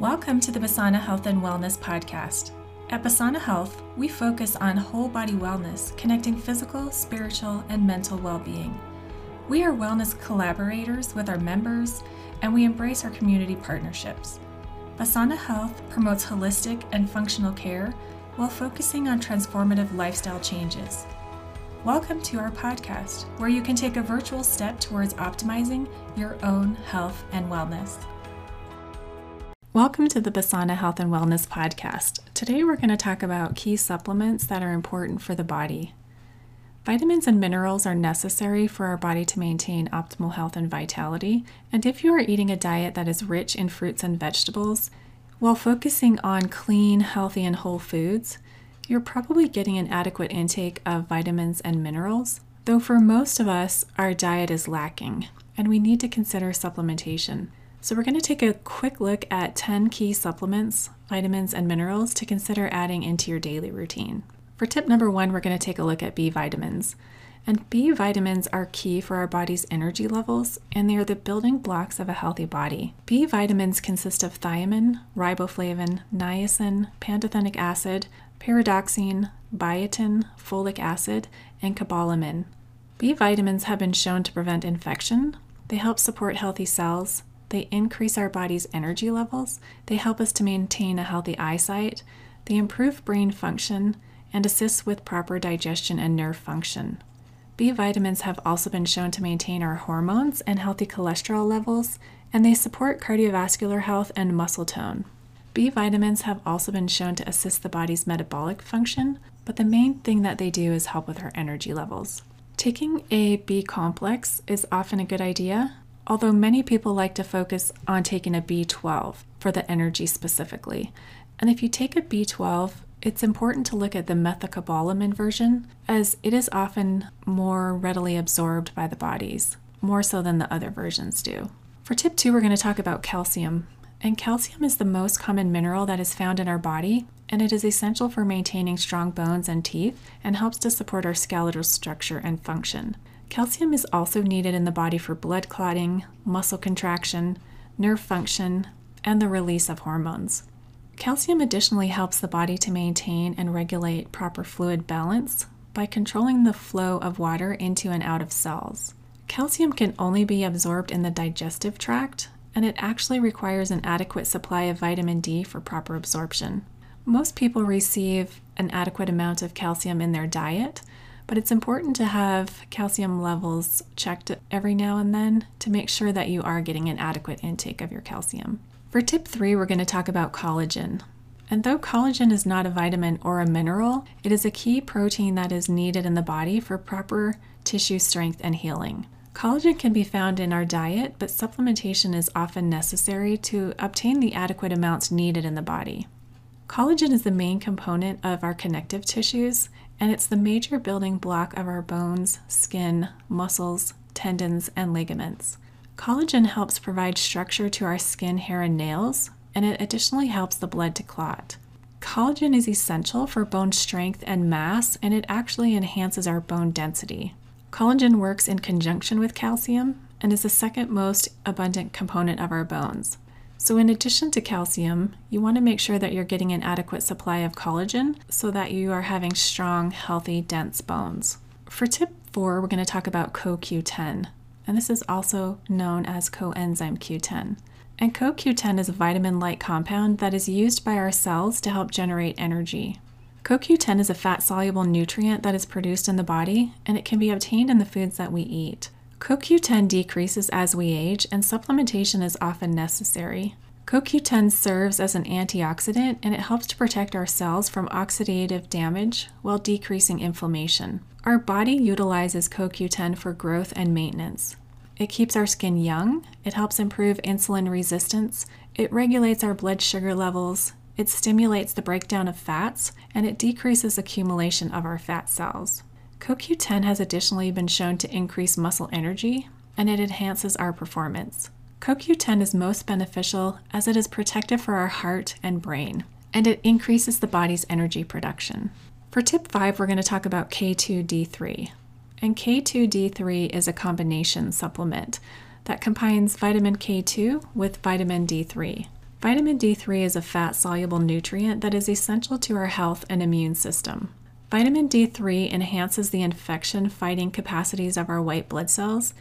Welcome to the Basana Health and Wellness Podcast. At Basana Health, we focus on whole body wellness, connecting physical, spiritual, and mental well being. We are wellness collaborators with our members, and we embrace our community partnerships. Basana Health promotes holistic and functional care while focusing on transformative lifestyle changes. Welcome to our podcast, where you can take a virtual step towards optimizing your own health and wellness. Welcome to the Basana Health and Wellness Podcast. Today we're going to talk about key supplements that are important for the body. Vitamins and minerals are necessary for our body to maintain optimal health and vitality. And if you are eating a diet that is rich in fruits and vegetables, while focusing on clean, healthy, and whole foods, you're probably getting an adequate intake of vitamins and minerals, though for most of us, our diet is lacking, and we need to consider supplementation. So, we're going to take a quick look at 10 key supplements, vitamins, and minerals to consider adding into your daily routine. For tip number one, we're going to take a look at B vitamins. And B vitamins are key for our body's energy levels, and they are the building blocks of a healthy body. B vitamins consist of thiamine, riboflavin, niacin, pantothenic acid, pyridoxine, biotin, folic acid, and cobalamin. B vitamins have been shown to prevent infection, they help support healthy cells, they increase our body's energy levels, they help us to maintain a healthy eyesight, they improve brain function, and assist with proper digestion and nerve function. B vitamins have also been shown to maintain our hormones and healthy cholesterol levels, and they support cardiovascular health and muscle tone. B vitamins have also been shown to assist the body's metabolic function, but the main thing that they do is help with our energy levels. Taking a B complex is often a good idea, although many people like to focus on taking a B12 for the energy specifically. And if you take a B12, it's important to look at the methylcobalamin version as it is often more readily absorbed by the bodies, more so than the other versions do. For tip two, we're going to talk about calcium. And calcium is the most common mineral that is found in our body, and it is essential for maintaining strong bones and teeth and helps to support our skeletal structure and function. Calcium is also needed in the body for blood clotting, muscle contraction, nerve function, and the release of hormones. Calcium additionally helps the body to maintain and regulate proper fluid balance by controlling the flow of water into and out of cells. Calcium can only be absorbed in the digestive tract, and it actually requires an adequate supply of vitamin D for proper absorption. Most people receive an adequate amount of calcium in their diet, but it's important to have calcium levels checked every now and then to make sure that you are getting an adequate intake of your calcium. For tip three, we're going to talk about collagen. And though collagen is not a vitamin or a mineral, it is a key protein that is needed in the body for proper tissue strength and healing. Collagen can be found in our diet, but supplementation is often necessary to obtain the adequate amounts needed in the body. Collagen is the main component of our connective tissues, and it's the major building block of our bones, skin, muscles, tendons, and ligaments. Collagen helps provide structure to our skin, hair, and nails, and it additionally helps the blood to clot. Collagen is essential for bone strength and mass, and it actually enhances our bone density. Collagen works in conjunction with calcium and is the second most abundant component of our bones. So, in addition to calcium, you want to make sure that you're getting an adequate supply of collagen so that you are having strong, healthy, dense bones. For tip four, we're going to talk about CoQ10, and this is also known as coenzyme Q10. And CoQ10 is a vitamin like compound that is used by our cells to help generate energy. CoQ10 is a fat soluble nutrient that is produced in the body and it can be obtained in the foods that we eat. CoQ10 decreases as we age and supplementation is often necessary. CoQ10 serves as an antioxidant and it helps to protect our cells from oxidative damage while decreasing inflammation. Our body utilizes CoQ10 for growth and maintenance. It keeps our skin young, it helps improve insulin resistance, it regulates our blood sugar levels, it stimulates the breakdown of fats and it decreases accumulation of our fat cells. CoQ10 has additionally been shown to increase muscle energy and it enhances our performance. CoQ10 is most beneficial as it is protective for our heart and brain, and it increases the body's energy production. For tip 5, we're going to talk about K2D3. And K2D3 is a combination supplement that combines vitamin K2 with vitamin D3. Vitamin D3 is a fat soluble nutrient that is essential to our health and immune system. Vitamin D3 enhances the infection fighting capacities of our white blood cells,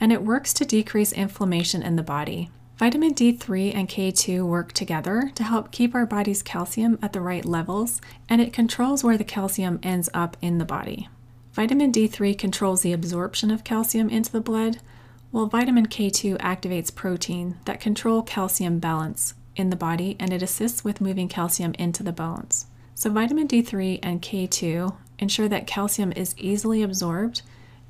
and it works to decrease inflammation in the body. Vitamin D3 and K2 work together to help keep our body's calcium at the right levels, and it controls where the calcium ends up in the body. Vitamin D3 controls the absorption of calcium into the blood, while vitamin K2 activates protein that control calcium balance in the body and it assists with moving calcium into the bones. So, vitamin D3 and K2 ensure that calcium is easily absorbed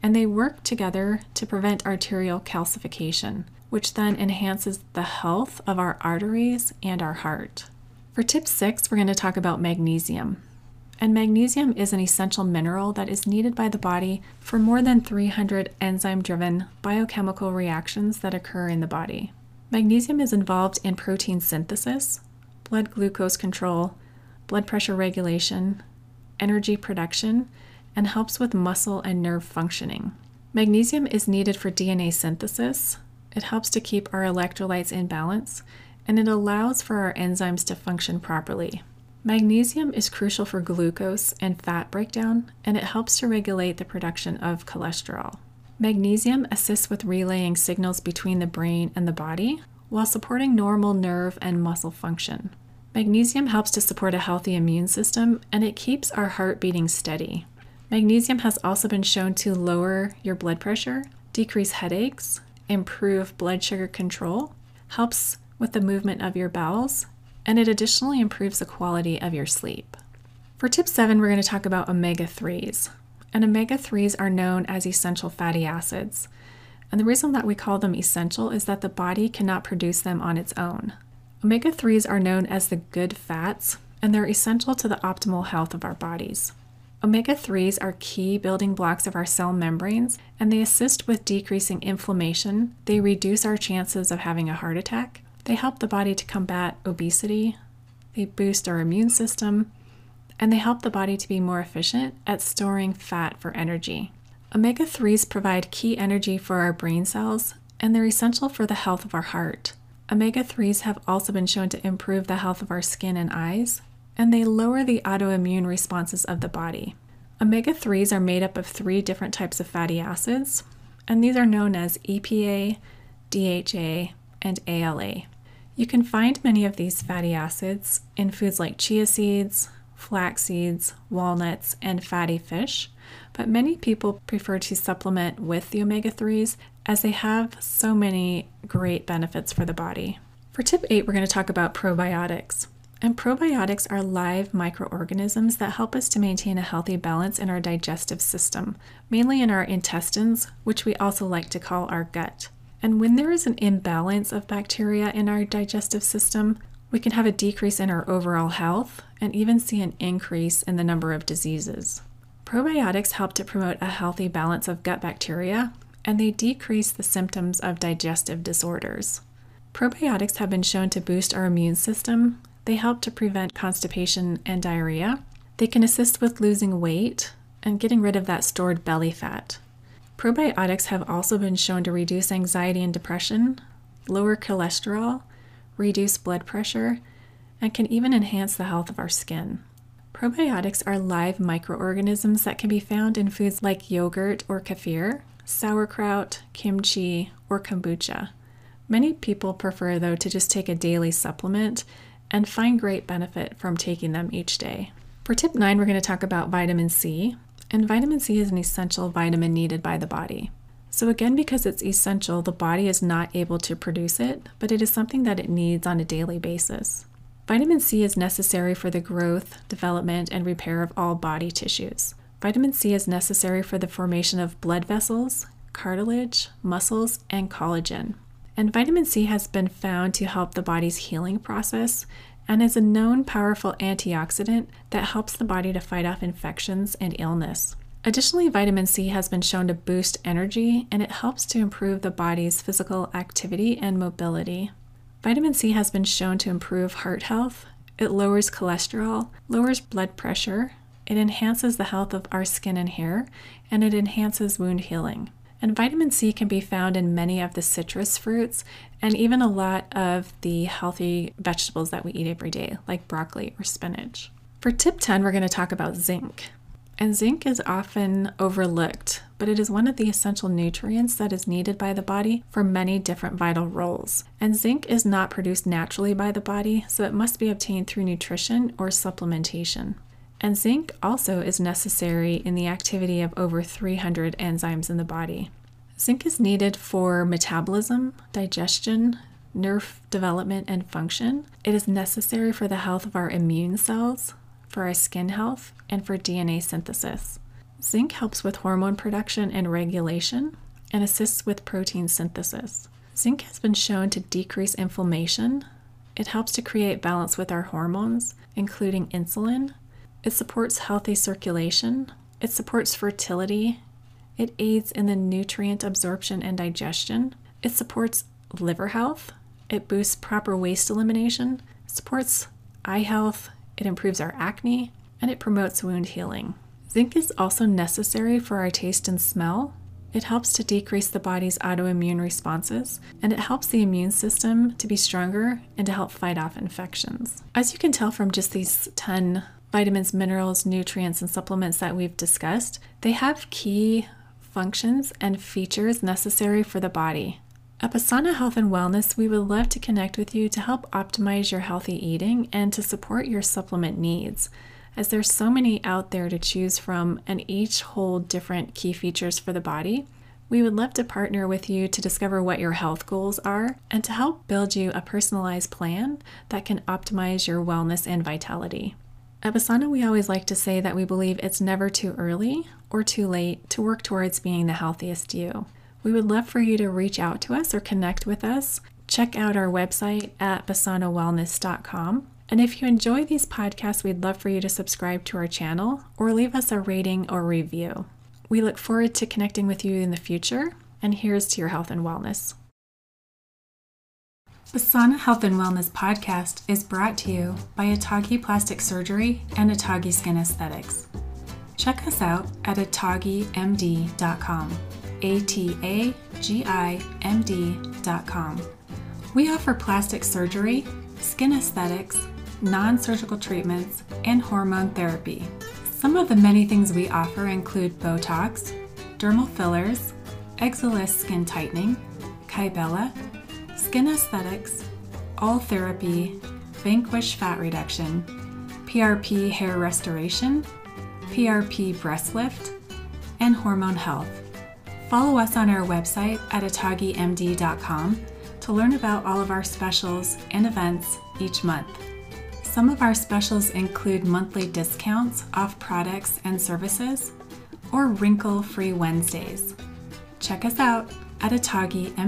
and they work together to prevent arterial calcification, which then enhances the health of our arteries and our heart. For tip six, we're going to talk about magnesium. And magnesium is an essential mineral that is needed by the body for more than 300 enzyme driven biochemical reactions that occur in the body. Magnesium is involved in protein synthesis, blood glucose control, blood pressure regulation, energy production, and helps with muscle and nerve functioning. Magnesium is needed for DNA synthesis. It helps to keep our electrolytes in balance, and it allows for our enzymes to function properly. Magnesium is crucial for glucose and fat breakdown, and it helps to regulate the production of cholesterol. Magnesium assists with relaying signals between the brain and the body while supporting normal nerve and muscle function. Magnesium helps to support a healthy immune system and it keeps our heart beating steady. Magnesium has also been shown to lower your blood pressure, decrease headaches, improve blood sugar control, helps with the movement of your bowels, and it additionally improves the quality of your sleep. For tip 7, we're going to talk about omega 3s. And omega 3s are known as essential fatty acids. And the reason that we call them essential is that the body cannot produce them on its own. Omega 3s are known as the good fats, and they're essential to the optimal health of our bodies. Omega 3s are key building blocks of our cell membranes, and they assist with decreasing inflammation. They reduce our chances of having a heart attack, they help the body to combat obesity, they boost our immune system, and they help the body to be more efficient at storing fat for energy. Omega 3s provide key energy for our brain cells, and they're essential for the health of our heart. Omega 3s have also been shown to improve the health of our skin and eyes, and they lower the autoimmune responses of the body. Omega 3s are made up of three different types of fatty acids, and these are known as EPA, DHA, and ALA. You can find many of these fatty acids in foods like chia seeds, flax seeds, walnuts, and fatty fish, but many people prefer to supplement with the omega 3s as they have so many great benefits for the body. For tip 8, we're going to talk about probiotics. And probiotics are live microorganisms that help us to maintain a healthy balance in our digestive system, mainly in our intestines, which we also like to call our gut. And when there is an imbalance of bacteria in our digestive system, we can have a decrease in our overall health and even see an increase in the number of diseases. Probiotics help to promote a healthy balance of gut bacteria and they decrease the symptoms of digestive disorders. Probiotics have been shown to boost our immune system, they help to prevent constipation and diarrhea, they can assist with losing weight and getting rid of that stored belly fat. Probiotics have also been shown to reduce anxiety and depression, lower cholesterol, reduce blood pressure, and can even enhance the health of our skin. Probiotics are live microorganisms that can be found in foods like yogurt or kefir, sauerkraut, kimchi, or kombucha. Many people prefer, though, to just take a daily supplement and find great benefit from taking them each day. For tip 9, we're going to talk about vitamin C, and vitamin C is an essential vitamin needed by the body. So, again, because it's essential, the body is not able to produce it, but it is something that it needs on a daily basis. Vitamin C is necessary for the growth, development, and repair of all body tissues. Vitamin C is necessary for the formation of blood vessels, cartilage, muscles, and collagen. And vitamin C has been found to help the body's healing process and is a known powerful antioxidant that helps the body to fight off infections and illness. Additionally, vitamin C has been shown to boost energy and it helps to improve the body's physical activity and mobility. Vitamin C has been shown to improve heart health, it lowers cholesterol, lowers blood pressure, it enhances the health of our skin and hair, and it enhances wound healing. And vitamin C can be found in many of the citrus fruits and even a lot of the healthy vegetables that we eat every day, like broccoli or spinach. For tip 10, we're going to talk about zinc. And zinc is often overlooked, but it is one of the essential nutrients that is needed by the body for many different vital roles. And zinc is not produced naturally by the body, so it must be obtained through nutrition or supplementation. And zinc also is necessary in the activity of over 300 enzymes in the body. Zinc is needed for metabolism, digestion, nerve development, and function. It is necessary for the health of our immune cells, for our skin health, and for DNA synthesis. Zinc helps with hormone production and regulation and assists with protein synthesis. Zinc has been shown to decrease inflammation. It helps to create balance with our hormones, including insulin. It supports healthy circulation. It supports fertility. It aids in the nutrient absorption and digestion. It supports liver health. It boosts proper waste elimination, supports eye health, it improves our acne, and it promotes wound healing. Zinc is also necessary for our taste and smell. It helps to decrease the body's autoimmune responses, and it helps the immune system to be stronger and to help fight off infections. As you can tell from just these 10 vitamins, minerals, nutrients, and supplements that we've discussed, they have key functions and features necessary for the body. At Basana Health and Wellness, we would love to connect with you to help optimize your healthy eating and to support your supplement needs. As there's so many out there to choose from and each hold different key features for the body, we would love to partner with you to discover what your health goals are and to help build you a personalized plan that can optimize your wellness and vitality. At Basana, we always like to say that we believe it's never too early or too late to work towards being the healthiest you. We would love for you to reach out to us or connect with us. Check out our website at basanawellness.com. And if you enjoy these podcasts, we'd love for you to subscribe to our channel or leave us a rating or review. We look forward to connecting with you in the future. And here's to your health and wellness. Basana Health and Wellness podcast is brought to you by Atagi Plastic Surgery and Atagi Skin Aesthetics. Check us out at atagimd.com. A T A G I M D.com. We offer plastic surgery, skin aesthetics, non surgical treatments, and hormone therapy. Some of the many things we offer include Botox, dermal fillers, Exilis skin tightening, Kybella, skin aesthetics, all therapy, Vanquish fat reduction, PRP hair restoration, PRP breast lift, and hormone health. Follow us on our website at atagimd.com to learn about all of our specials and events each month. Some of our specials include monthly discounts off products and services or wrinkle free Wednesdays. Check us out at atagimd.com.